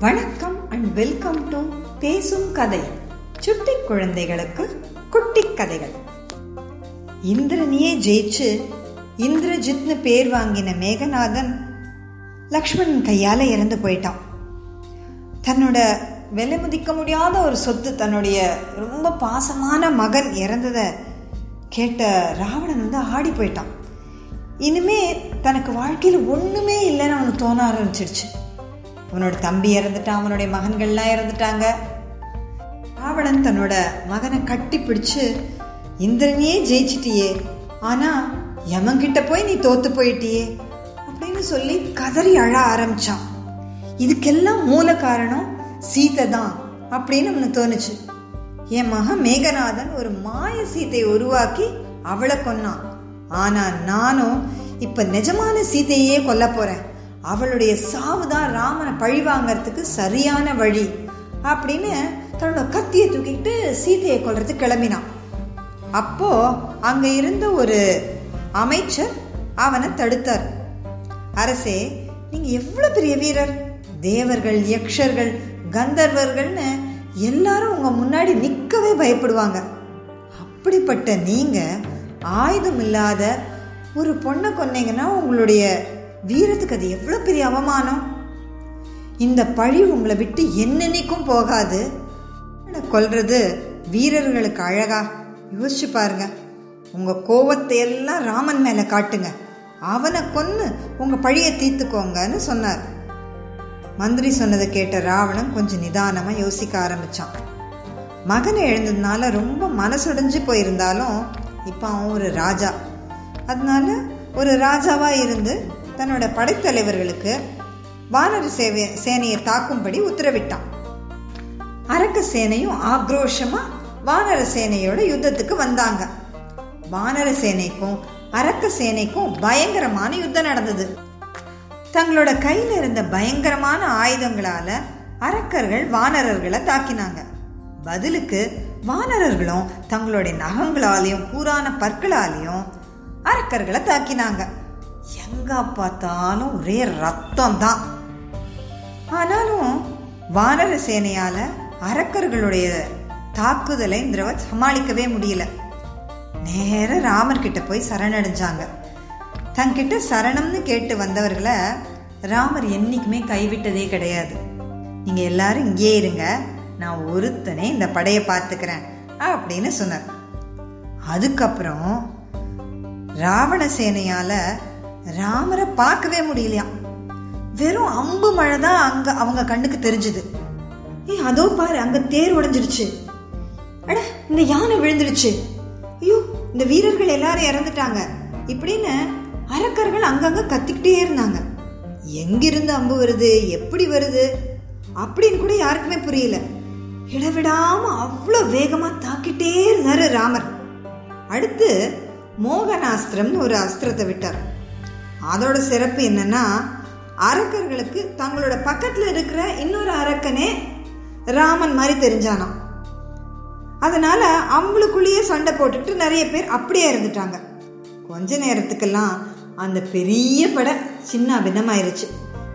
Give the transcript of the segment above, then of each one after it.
வணக்கம் and welcome to பேசும் கதை சுட்டி குழந்தைகளுக்கு குட்டி கதைகள். இந்திரனியே ஜெயிச்சு இந்திரஜித்னு பேர் வாங்கின மேகநாதன் லக்ஷ்மணன் கையால் இறந்து போயிட்டான். தன்னோட விலை மதிக்க முடியாத ஒரு சொத்து தன்னுடைய ரொம்ப பாசமான மகன் இறந்ததை கேட்ட ராவணன் வந்து ஆடி போயிட்டான். இனிமே தனக்கு வாழ்க்கையில் ஒன்றுமே இல்லைன்னு அவனுக்கு தோண ஆரம்பிச்சிருச்சு. அவனோட தம்பி இறந்துட்டான் அவனுடைய மகன்கள்லாம் இறந்துட்டாங்க. ராவணன் தன்னோட மகனை கட்டி பிடிச்சு இந்திரனையே ஜெயிச்சிட்டியே ஆனா யமங்கிட்ட போய் நீ தோத்து போயிட்டியே? அப்படின்னு சொல்லி கதறி அழ ஆரம்பிச்சான். இதுக்கெல்லாம் மூல காரணம் சீதை தான் அப்படின்னு அவனுக்கு தோணுச்சு. என் மகன் மேகநாதன் ஒரு மாய சீதையை உருவாக்கி அவளை கொன்னான். ஆனா நானும் இப்ப நிஜமான சீதையே கொல்ல போறேன். அவளுடைய சாவு தான் ராமனை பழி வாங்கறதுக்கு சரியான வழி அப்படின்னு தன்னோட கத்தியை தூக்கிட்டு சீதையை கொல்றதுக்கு கிளம்பினான். அப்போ அங்க இருந்த ஒரு அமைச்சர் அவனை தடுத்தார். அரசே நீங்க எவ்வளவு பெரிய வீரர்? தேவர்கள் யக்ஷர்கள் கந்தர்வர்கள்னு எல்லாரும் உங்க முன்னாடி நிற்கவே பயப்படுவாங்க. அப்படிப்பட்ட நீங்க ஆயுதம் இல்லாத ஒரு பொண்ணை கொன்னீங்கன்னா உங்களுடைய வீரத்துக்கு அது எவ்வளோ பெரிய அவமானம்? இந்த பழி உங்களை விட்டு என்னென்னைக்கும் போகாது. கொல்றது வீரர்களுக்கு அழகா? யோசிச்சு பாருங்க. உங்க கோவத்தை எல்லாம் ராமன் மேல காட்டுங்க. அவனை கொன்னு உங்க பழியை தீர்த்துக்கோங்கன்னு சொன்னார். மந்திரி சொன்னதை கேட்ட ராவணன் கொஞ்சம் நிதானமா யோசிக்க ஆரம்பிச்சான். மகனை எழுந்ததுனால ரொம்ப மனசுடைஞ்சு போயிருந்தாலும் இப்போ அவன் ஒரு ராஜா. அதனால ஒரு ராஜாவா இருந்து தன்னோட படைத்தலைவர்களுக்கு வானர சேவை சேனையை தாக்கும்படி உத்தரவிட்டான். அரக்க சேனையும் ஆக்ரோஷமா வானர சேனையோட யுத்தத்துக்கு வந்தாங்க. வானர சேனைக்கும் அரக்க சேனைக்கும் பயங்கரமான யுத்தம் நடந்தது. தங்களோட கையில இருந்த பயங்கரமான ஆயுதங்களால அரக்கர்கள் வானரர்களை தாக்கினாங்க. பதிலுக்கு வானரர்களும் தங்களுடைய நகங்களாலையும் கூறான பற்களாலையும் அரக்கர்களை தாக்கினாங்க. எங்க பார்த்தாலும் ஒரே ரத்தம் தான் ஆனாலும் வானர சேனையால அரக்கர்களுடைய தாக்குதலை இந்த சமாளிக்கவே முடியல. நேர ராமர்கிட்ட போய் சரணடைஞ்சாங்க. தங்கிட்ட சரணம்னு கேட்டு வந்தவர்களை ராமர் என்னைக்குமே கைவிட்டதே கிடையாது. நீங்க எல்லாரும் இங்கே இருங்க. நான் ஒருத்தனே இந்த படையை பார்த்துக்கிறேன் அப்படின்னு சொன்னார். அதுக்கப்புறம் ராவண சேனையால ராமரை பார்க்கவே முடியலையாம் வெறும் அம்பு மழை தான் அங்க அவங்க கண்ணுக்கு தெரிஞ்சுது. ஏ அதோ பாரு அங்க தேர் உடைஞ்சிருச்சு. அட இந்த யானை விழுந்துருச்சு ஐயோ இந்த வீரர்கள் எல்லாரும் இறந்துட்டாங்க. இப்படின்னு அரக்கர்கள் அங்கங்க கத்திக்கிட்டே இருந்தாங்க. எங்கிருந்து அம்பு வருது எப்படி வருது? அப்படின்னு கூட யாருக்குமே புரியல. இடவிடாம அவ்வளோ வேகமா தாக்கிட்டே இருந்தாரு ராமர். அடுத்து மோகனாஸ்திரம்னு ஒரு அஸ்திரத்தை விட்டார். அதோட சிறப்பு என்னன்னா அரக்கர்களுக்கு தங்களோட பக்கத்துல இருக்கிற இன்னொரு அரக்கனே ராமன் மாதிரி தெரிஞ்சானாம். அதனால அவங்களுக்குள்ளேயே சண்டை போட்டுக்கிட்டு நிறைய பேர் அப்படியே இருந்துட்டாங்க. கொஞ்ச நேரத்துக்கெல்லாம் அந்த பெரிய படை சின்ன அபின்னமாயிருச்சு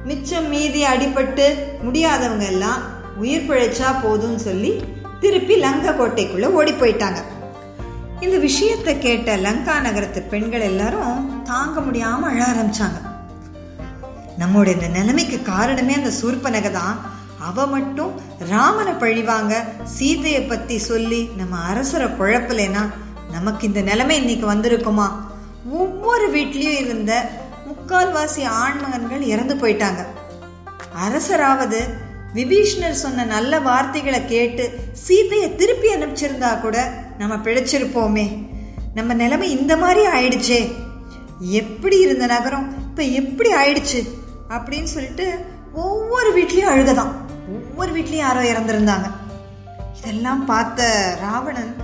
மிச்சம் மீதி அடிபட்டு முடியாதவங்க எல்லாம் உயிர் பிழைச்சா போதும்னு சொல்லி திருப்பி லங்கா கோட்டைக்குள்ள ஓடி போயிட்டாங்க. இந்த விஷயத்தை கேட்ட லங்கா நகரத்து பெண்கள் எல்லாரும் தாங்க முடியாம அழ ஆரம்பிச்சாங்க. நம்மோட இந்த நிலைமைக்கு காரணமே அந்த சூர்பனகை தான். அவ மட்டும் ராமனை பழிவாங்க சீதையை பத்தி சொல்லி நம்ம அரசரை குழப்பலைனா நமக்கு இந்த நிலைமை இன்னைக்கு வந்திருக்குமா? ஒவ்வொரு வீட்லயும் இருந்த முக்கால்வாசி ஆண்மகன்கள் இறந்து போயிட்டாங்க. அரசராவது விபீஷ்ணர் சொன்ன நல்ல வார்த்தைகளை கேட்டு சீதையை திருப்பி அனுப்பிச்சிருந்தா கூட நம்ம பிழைச்சிருப்போமே. நம்ம நிலைமை இந்த மாதிரி ஆயிடுச்சே. எப்படி இருந்த நகரம்? இப்ப எப்படி ஆயிடுச்சு? அப்படின்னு சொல்லிட்டு ஒவ்வொரு வீட்லயும் அழுகதான். ஒவ்வொரு வீட்லயும் யாரோ இறந்திருந்தாங்க. இதெல்லாம் பார்த்த ராவணன்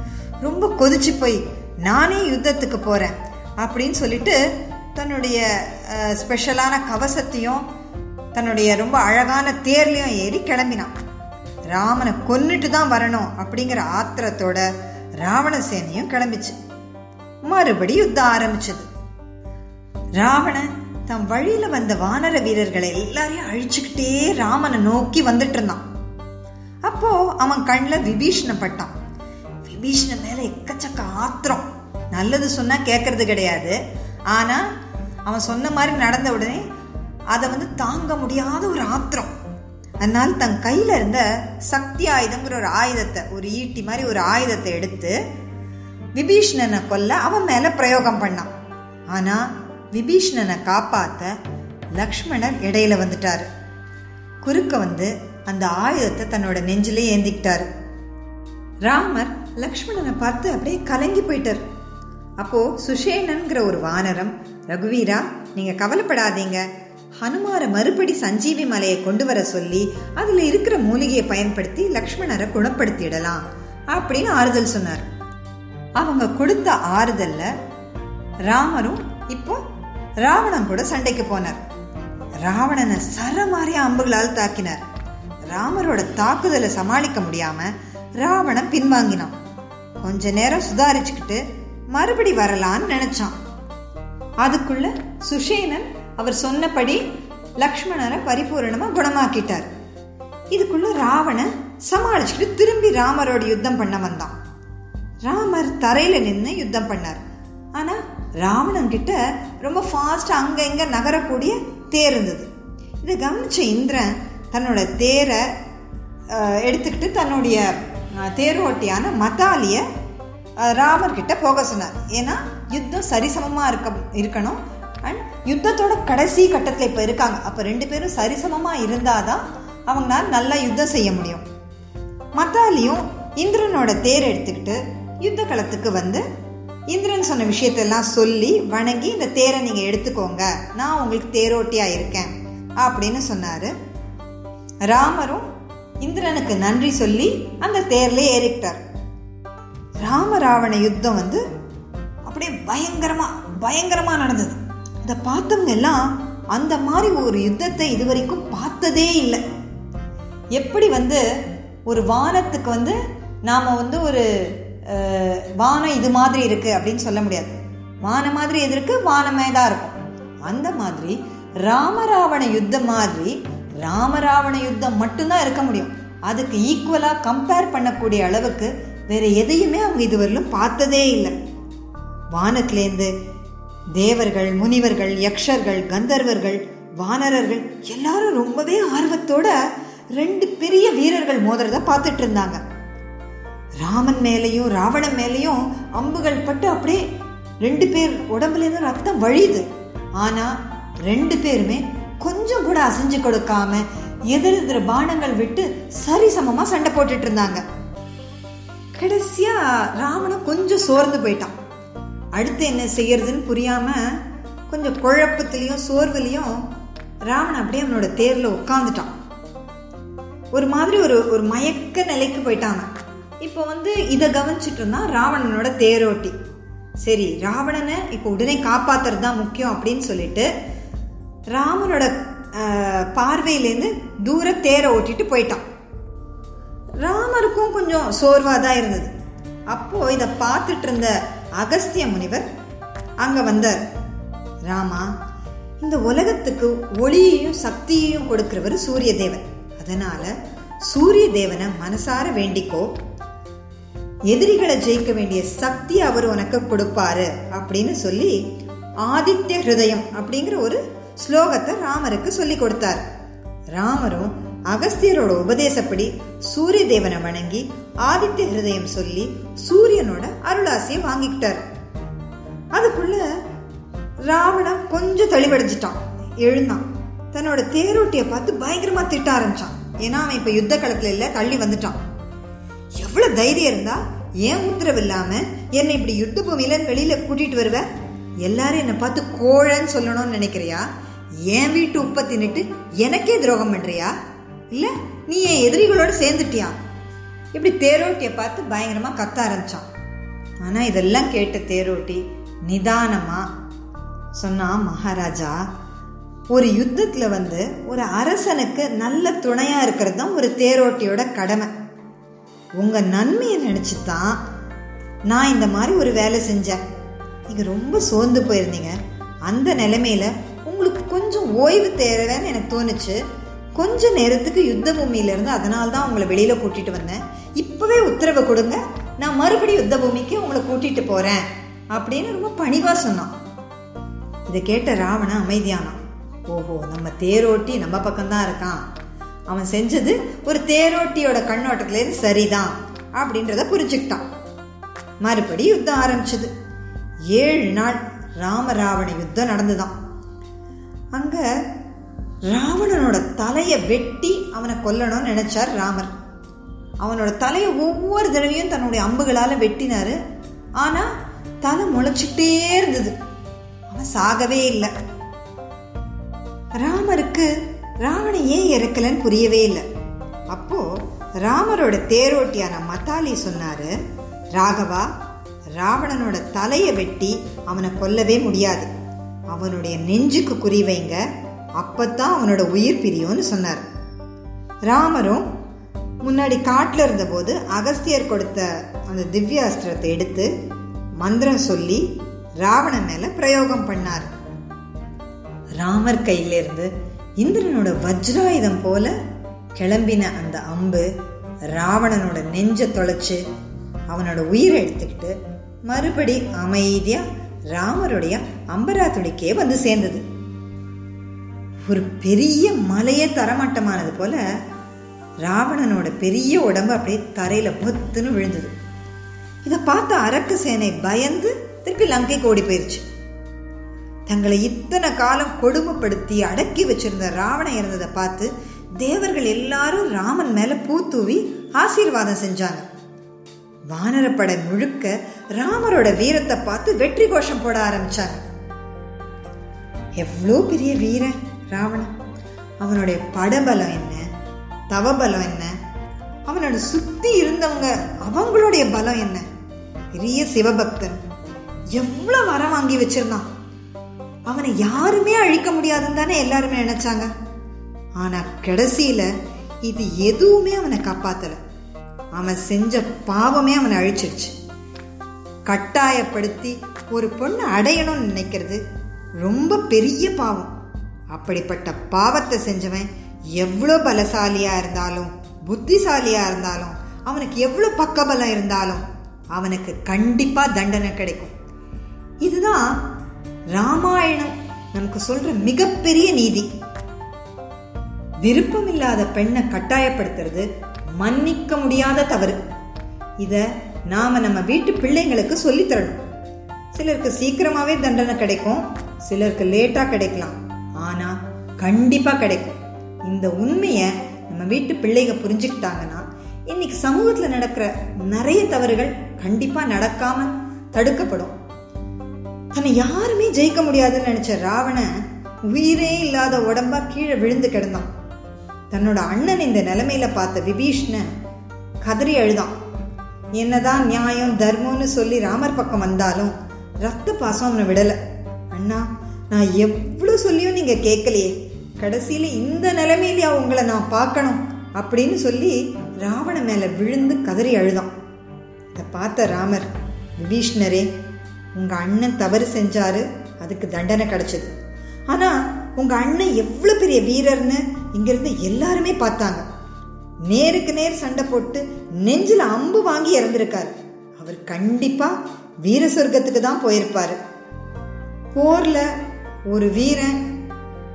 ரொம்ப கொதிச்சு போய் நானே யுத்தத்துக்கு போறேன். அப்படின்னு சொல்லிட்டு தன்னுடைய ஸ்பெஷலான கவசத்தையும் தன்னுடைய ரொம்ப அழகான தேர்லையும் ஏறி கிளம்பினான். ராமனை கொன்னுட்டு தான் வரணும் அப்படிங்கிற ஆத்திரத்தோட ராவண சேனையும் கிளம்பிச்சு. மறுபடி யுத்தம் ஆரம்பிச்சது. ராவணன் தன் வழியில வந்த வானர வீரர்களை எல்லாரையும் அழிச்சுக்கிட்டே ராமனை நோக்கி வந்துட்டு இருந்தான். அப்போ அவன் கண்ணில் விபீஷண பட்டான். விபீஷண மேல எக்கச்சக்க ஆத்திரம். நல்லது சொன்னா கேட்கறது கிடையாது. ஆனா அவன் சொன்ன மாதிரி நடந்த உடனே அதை வந்து தாங்க முடியாத ஒரு ஆத்திரம். அதனால தன் கையில இருந்த சக்தி ஆயுதங்கிற ஒரு ஆயுதத்தை ஒரு ஈட்டி மாதிரி ஒரு ஆயுதத்தை எடுத்து விபீஷணனை கொல்ல அவன் மேல பிரயோகம் பண்ணான். ஆனா விபீஷ்ணனை காப்பாத்த லக்ஷ்மணர் இடையில வந்துட்டார். குறுக்க வந்து அந்த ஆயுதத்தை தன்னோட நெஞ்சிலே ஏந்திக்கிட்டாரு. ராமர் லக்ஷ்மணனை பார்த்து அப்படியே கலங்கி போயிட்டார். அப்போ சுஷேனன்கிற ஒரு வானரம் ரகுவீரா நீங்க கவலைப்படாதீங்க. ஹனுமாரை மறுபடி சஞ்சீவி மலையை கொண்டு வர சொல்லி அதில் இருக்கிற மூலிகையை பயன்படுத்தி லக்ஷ்மணரை குணப்படுத்திடலாம் அப்படின்னு ஆறுதல் சொன்னார். அவங்க கொடுத்த ஆறுதல்ல ராமரும் இப்போ ராவணன் கூட சண்டைக்கு போனார். ராவணனை சரமாரிய அம்புகளால் தாக்கினார். ராமரோட தாக்குதலை சமாளிக்க முடியாம ராவணன் பின்வாங்கினான். கொஞ்ச நேரம் சுதாரிச்சுக்கிட்டு மறுபடி வரலான்னு நினைச்சான். அதுக்குள்ள சுஷேனன் அவர் சொன்னபடி லக்ஷ்மணரை பரிபூரணமா குணமாக்கிட்டார். இதுக்குள்ள ராவணன் சமாளிச்சுக்கிட்டு திரும்பி ராமரோட யுத்தம் பண்ண வந்தான். ராமர் தரையில நின்று யுத்தம் பண்ணார். ஆனா ராவணங்கிட்ட ரொம்ப ஃபாஸ்ட்டாக அங்கே இங்கே நகரக்கூடிய தேர் இருந்தது. இதை கவனித்த இந்திரன் தன்னோட தேரை எடுத்துக்கிட்டு தன்னுடைய தேரோட்டியான மதாலிய ராமர்கிட்ட போக சொன்னார். ஏன்னா யுத்தம் சரிசமமாக இருக்க இருக்கணும். அண்ட் யுத்தத்தோட கடைசி கட்டத்தில் இப்போ இருக்காங்க. அப்போ ரெண்டு பேரும் சரிசமமாக இருந்தால் தான் அவங்களால நல்லா யுத்தம் செய்ய முடியும். மத்தாலியும் இந்திரனோட தேர் எடுத்துக்கிட்டு யுத்த களத்துக்கு வந்து இந்திரன் சொன்ன விஷயத்தெல்லாம் சொல்லி வணங்கி இந்த தேரை நீங்கள் எடுத்துக்கோங்க. நான் உங்களுக்கு தேரோட்டியாக இருக்கேன். அப்படின்னு சொன்னார். ராமரும் இந்திரனுக்கு நன்றி சொல்லி அந்த தேர்ல ஏறிக்கிட்டார் ராமராவண யுத்தம் வந்து அப்படியே பயங்கரமா பயங்கரமா நடந்தது. இதை பார்த்தவங்க எல்லாம் அந்த மாதிரி ஒரு யுத்தத்தை இதுவரைக்கும் பார்த்ததே இல்லை. எப்படி வந்து ஒரு வானத்துக்கு வந்து நாம் வந்து ஒரு வானம் இது மாதிரி இருக்குது அப்படின்னு சொல்ல முடியாது. வானம் மாதிரி எது இருக்குது வானமே தான் இருக்கும். அந்த மாதிரி ராமராவண யுத்தம் மாதிரி ராமராவண யுத்தம் மட்டும்தான் இருக்க முடியும். அதுக்கு ஈக்குவலாக கம்பேர் பண்ணக்கூடிய அளவுக்கு வேற எதையுமே அவங்க இதுவரையிலும் பார்த்ததே இல்லை. வானத்திலேருந்து தேவர்கள் முனிவர்கள் யக்ஷர்கள் கந்தர்வர்கள் வானரர்கள் எல்லாரும் ரொம்பவே ஆர்வத்தோட ரெண்டு பெரிய வீரர்கள் மோதுறத பார்த்துட்டு இருந்தாங்க. ராமன் மேலையும் ராவணன் மேலையும் அம்புகள் பட்டு அப்படியே ரெண்டு பேர் உடம்புலேருந்து ரத்தம் வழியுது. ஆனா ரெண்டு பேருமே கொஞ்சம் கூட அசைஞ்சு கொடுக்காம எதிரெதிர பானங்கள் விட்டு சரிசமமா சண்டை போட்டுட்டு இருந்தாங்க. கடைசியா ராவணன் கொஞ்சம் சோர்ந்து போயிட்டான். அடுத்து என்ன செய்யறதுன்னு புரியாம கொஞ்சம் குழப்பத்திலையும் சோர்வுலையும் ராவணன் அப்படியே அவனோட தேர்ல உட்காந்துட்டான் ஒரு மாதிரி ஒரு ஒரு மயக்க நிலைக்கு போயிட்டாங்க இப்போ வந்து இதை கவனிச்சிட்டு இருந்தான் ராவணனோட தேரோட்டி. சரி ராவணனை இப்போ உடனே காப்பாத்துறது தான் முக்கியம் அப்படின்னு சொல்லிட்டு ராமனோட பார்வையிலேருந்து தூர தேரை ஓட்டிட்டு போயிட்டான். ராமருக்கும் கொஞ்சம் சோர்வாக தான் இருந்தது. அப்போ இதை பார்த்துட்டு இருந்த அகஸ்திய முனிவர் அங்கே வந்தார். ராமா இந்த உலகத்துக்கு ஒளியையும் சக்தியையும் கொடுக்கிறவர் சூரிய தேவன் அதனால சூரிய தேவனை மனசார வேண்டிக்கோ. எதிரிகளை ஜெயிக்க வேண்டிய சக்தி அவர் உனக்கு கொடுப்பாரு அப்படின்னு சொல்லி ஆதித்ய ஹிருதயம் அப்படிங்கிற ஒரு ஸ்லோகத்தை ராமருக்கு சொல்லி கொடுத்தார். ராமரும் அகஸ்தியரோட உபதேசப்படி சூரிய தேவனை வணங்கி ஆதித்ய ஹிருதயம் சொல்லி சூரியனோட அருளாசியை வாங்கிக்கிட்டார். அதுக்குள்ள ராவணன் கொஞ்சம் தெளிவடைஞ்சிட்டான். எழுந்தான். தன்னோட தேரோட்டியை பார்த்து பயங்கரமா திட்ட ஆரம்பிச்சான். ஏன்னா அவன் இப்ப யுத்த களத்துல இல்ல தள்ளி வந்துட்டான். எவ்வளவு தைரியம் இருந்தா ஏன் உத்தரவு இல்லாம என்னை இப்படி யுத்த பூமியில வெளியில கூட்டிட்டு வருவ? எல்லாரும் என்னை பார்த்து கோழன்னு சொல்லணும்னு நினைக்கிறியா? என் வீட்டு உப்பை தின்னுட்டு எனக்கே துரோகம் பண்றியா? இல்ல நீ என் எதிரிகளோட சேர்ந்துட்டியா? இப்படி தேரோட்டியை பார்த்து பயங்கரமா கத்த ஆரம்பிச்சான். ஆனா இதெல்லாம் கேட்ட தேரோட்டி நிதானமா சொன்னா மகாராஜா ஒரு யுத்தத்துல வந்து ஒரு அரசனுக்கு நல்ல துணையா இருக்கிறது தான் ஒரு தேரோட்டியோட கடமை. உங்கள் நன்மையை நினச்சி தான் நான் இந்த மாதிரி ஒரு வேலை செஞ்சேன். நீங்கள் ரொம்ப சோர்ந்து போயிருந்தீங்க. அந்த நிலைமையில் உங்களுக்கு கொஞ்சம் ஓய்வு தேவைன்னு எனக்கு தோணுச்சு. கொஞ்ச நேரத்துக்கு யுத்த பூமியிலேருந்து அதனால தான் உங்களை வெளியில் கூட்டிகிட்டு வந்தேன். இப்போவே உத்தரவு கொடுங்க. நான் மறுபடியும் யுத்த பூமிக்கு உங்களை கூட்டிகிட்டு போகிறேன் அப்படின்னு ரொம்ப பணிவாக சொன்னான். இதை கேட்ட ராவண அமைதியானான். ஓஹோ நம்ம தேரோட்டி நம்ம பக்கம்தான் இருக்கான். அவன் செஞ்சது ஒரு தேரோட்டியோட கண்ணோட்டத்திலேருந்து சரிதான் அப்படின்றத புரிஞ்சுக்கிட்டான். மறுபடி யுத்தம் ஆரம்பிச்சது. ஏழு நாள் ராமராவண யுத்தம் நடந்துதான். அங்க ராவணனோட தலையை வெட்டி அவனை கொல்லணும்னு நினைச்சார் ராமர். அவனோட தலையை ஒவ்வொரு தடவையும் தன்னுடைய அம்புகளால் வெட்டினாரு. ஆனா தலை முளைச்சிட்டே இருந்தது. அவன் சாகவே இல்லை. ராமருக்கு ராவணன் ஏன் இறக்கலன்னு புரியவே இல்லை. அப்போ ராமரோட தேரோட்டியான மத்தாலி சொன்னாரு ராகவா ராவணனோட தலையை வெட்டி அவனை கொல்லவே முடியாது. அவனுடைய நெஞ்சுக்கு குறி வைங்க. அப்பத்தான் அவனோட உயிர் பிரியும்னு சொன்னார். ராமரும் முன்னாடி காட்டில் இருந்தபோது அகஸ்தியர் கொடுத்த அந்த திவ்யாஸ்திரத்தை எடுத்து மந்திரம் சொல்லி ராவணன் மேல பிரயோகம் பண்ணார். ராமர் கையிலிருந்து இந்திரனோட வஜ்ராயுதம் போல கிளம்பின அந்த அம்பு ராவணனோட நெஞ்ச தொலைச்சு அவனோட உயிரை எடுத்துக்கிட்டு மறுபடி அமைதியா ராமருடைய அம்பராத்துடிக்கே வந்து சேர்ந்தது. ஒரு பெரிய மலையே தரமட்டமானது போல ராவணனோட பெரிய உடம்பு அப்படியே தரையில பொத்துன்னு விழுந்தது. இதை பார்த்த அரக்கு சேனை பயந்து திருப்பி லங்கைக்கு ஓடி போயிருச்சு. தங்களை இத்தனை காலம் கொடுமைப்படுத்தி அடக்கி வச்சிருந்த ராவணன் இருந்ததை பார்த்து தேவர்கள் எல்லாரும் ராமன் மேல பூத்தூவி ஆசீர்வாதம் செஞ்சாங்க. வானரப்படை முழுக்க ராமரோட வீரத்தை பார்த்து வெற்றி கோஷம் போட ஆரம்பிச்சாங்க. எவ்வளோ பெரிய வீரன் ராவணன். அவனுடைய படபலம் என்ன? தவபலம் என்ன? அவனோட சுத்தி இருந்தவங்க அவங்களுடைய பலம் என்ன? பெரிய சிவபக்தன். எவ்வளோ வரம் வாங்கி வச்சிருந்தான். அவனை யாருமே அழிக்க முடியாதுன்னு தானே எல்லாருமே நினைச்சாங்க. ஆனா கடைசியில இது எதுவுமே அவனை காப்பாத்தல. அவன் செஞ்ச பாவமே அவனை அழிச்சிருச்சு கட்டாயப்படுத்தி ஒரு பொண்ணு அடையணும்னு நினைக்கிறது ரொம்ப பெரிய பாவம். அப்படிப்பட்ட பாவத்தை செஞ்சவன் எவ்வளோ பலசாலியா இருந்தாலும் புத்திசாலியா இருந்தாலும் அவனுக்கு எவ்வளோ பக்கபலம் இருந்தாலும் அவனுக்கு கண்டிப்பா தண்டனை கிடைக்கும். இதுதான் ராமாயணம் நமக்கு சொல்ற மிகப்பெரிய நீதி. விருப்பம் இல்லாத பெண்ணை கட்டாயப்படுத்துறது மன்னிக்க முடியாத தவறு. இத நாம நம்ம வீட்டு பிள்ளைங்களுக்கு சொல்லி தரணும் சிலருக்கு சீக்கிரமாவே தண்டனை கிடைக்கும் சிலருக்கு லேட்டா கிடைக்கலாம். ஆனா கண்டிப்பா கிடைக்கும். இந்த உண்மைய நம்ம வீட்டு பிள்ளைங்க புரிஞ்சுக்கிட்டாங்கன்னா இன்னைக்கு சமூகத்துல நடக்கிற நிறைய தவறுகள் கண்டிப்பா நடக்காம தடுக்கப்படும். தன்னை யாருமே ஜெயிக்க முடியாதுன்னு நினைச்ச ராவணன் உயிரே இல்லாத உடம்பா கீழே விழுந்து கிடந்தான். தன்னோட அண்ணன் இந்த நிலைமையில பார்த்த விபீஷ்ணன் கதறி அழுதான். என்னதான் நியாயம் தர்மம்னு சொல்லி ராமர் பக்கம் வந்தாலும் ரத்த பாசம் அவனை விடல. அண்ணா நான் எவ்வளோ சொல்லியும் நீங்க கேட்கலையே. கடைசியில இந்த நிலைமையிலயா உங்களை நான் பார்க்கணும் அப்படின்னு சொல்லி ராவண மேல விழுந்து கதறி அழுதான். இதை பார்த்த ராமர் விபீஷ்ணரே உங்க அண்ணன் தவறு செஞ்சாரு அதுக்கு தண்டனை கிடைச்சது. ஆனா உங்க அண்ணன் எவ்வளவு பெரிய வீரர்னு இங்கிருந்து எல்லாருமே பார்த்தாங்க. நேருக்கு நேர் சண்டை போட்டு நெஞ்சில் அம்பு வாங்கி இறந்திருக்காரு. அவர் கண்டிப்பா வீர சொர்க்கத்துக்கு தான் போயிருப்பாரு. போர்ல ஒரு வீரன்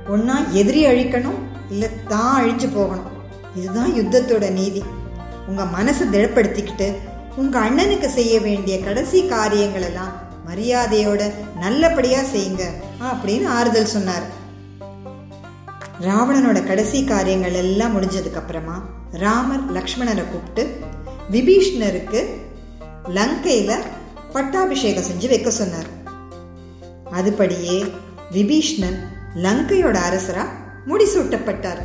ஒன்னா எதிரி அழிக்கணும் இல்ல தான் அழிஞ்சு போகணும். இதுதான் யுத்தத்தோட நீதி. உங்க மனசை திடப்படுத்திக்கிட்டு உங்க அண்ணனுக்கு செய்ய வேண்டிய கடைசி காரியங்கள் எல்லாம் மரியாதையோட நல்லபடியா செய்யுங்க அப்படின்னு ஆறுதல் சொன்னார். ராவணனோட கடைசி காரியங்கள் எல்லாம் முடிஞ்சதுக்கு அப்புறமா ராமர் லக்ஷ்மணரை கூப்பிட்டு விபீஷ்ணருக்கு லங்கையில பட்டாபிஷேகம் செஞ்சு வைக்க சொன்னார். அதுபடியே விபீஷ்ணன் லங்கையோட அரசரா முடிசூட்டப்பட்டார்.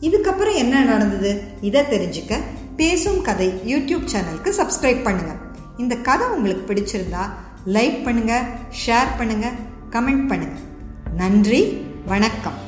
இதுக்கப்புறம் என்ன நடந்தது இதை தெரிஞ்சுக்க பேசும் கதை யூடியூப் சேனலுக்கு சப்ஸ்கிரைப் பண்ணுங்க. இந்த கதை உங்களுக்கு பிடிச்சிருந்தா லைக் பண்ணுங்கள் ஷேர் பண்ணுங்கள் கமெண்ட் பண்ணுங்கள் நன்றி வணக்கம்.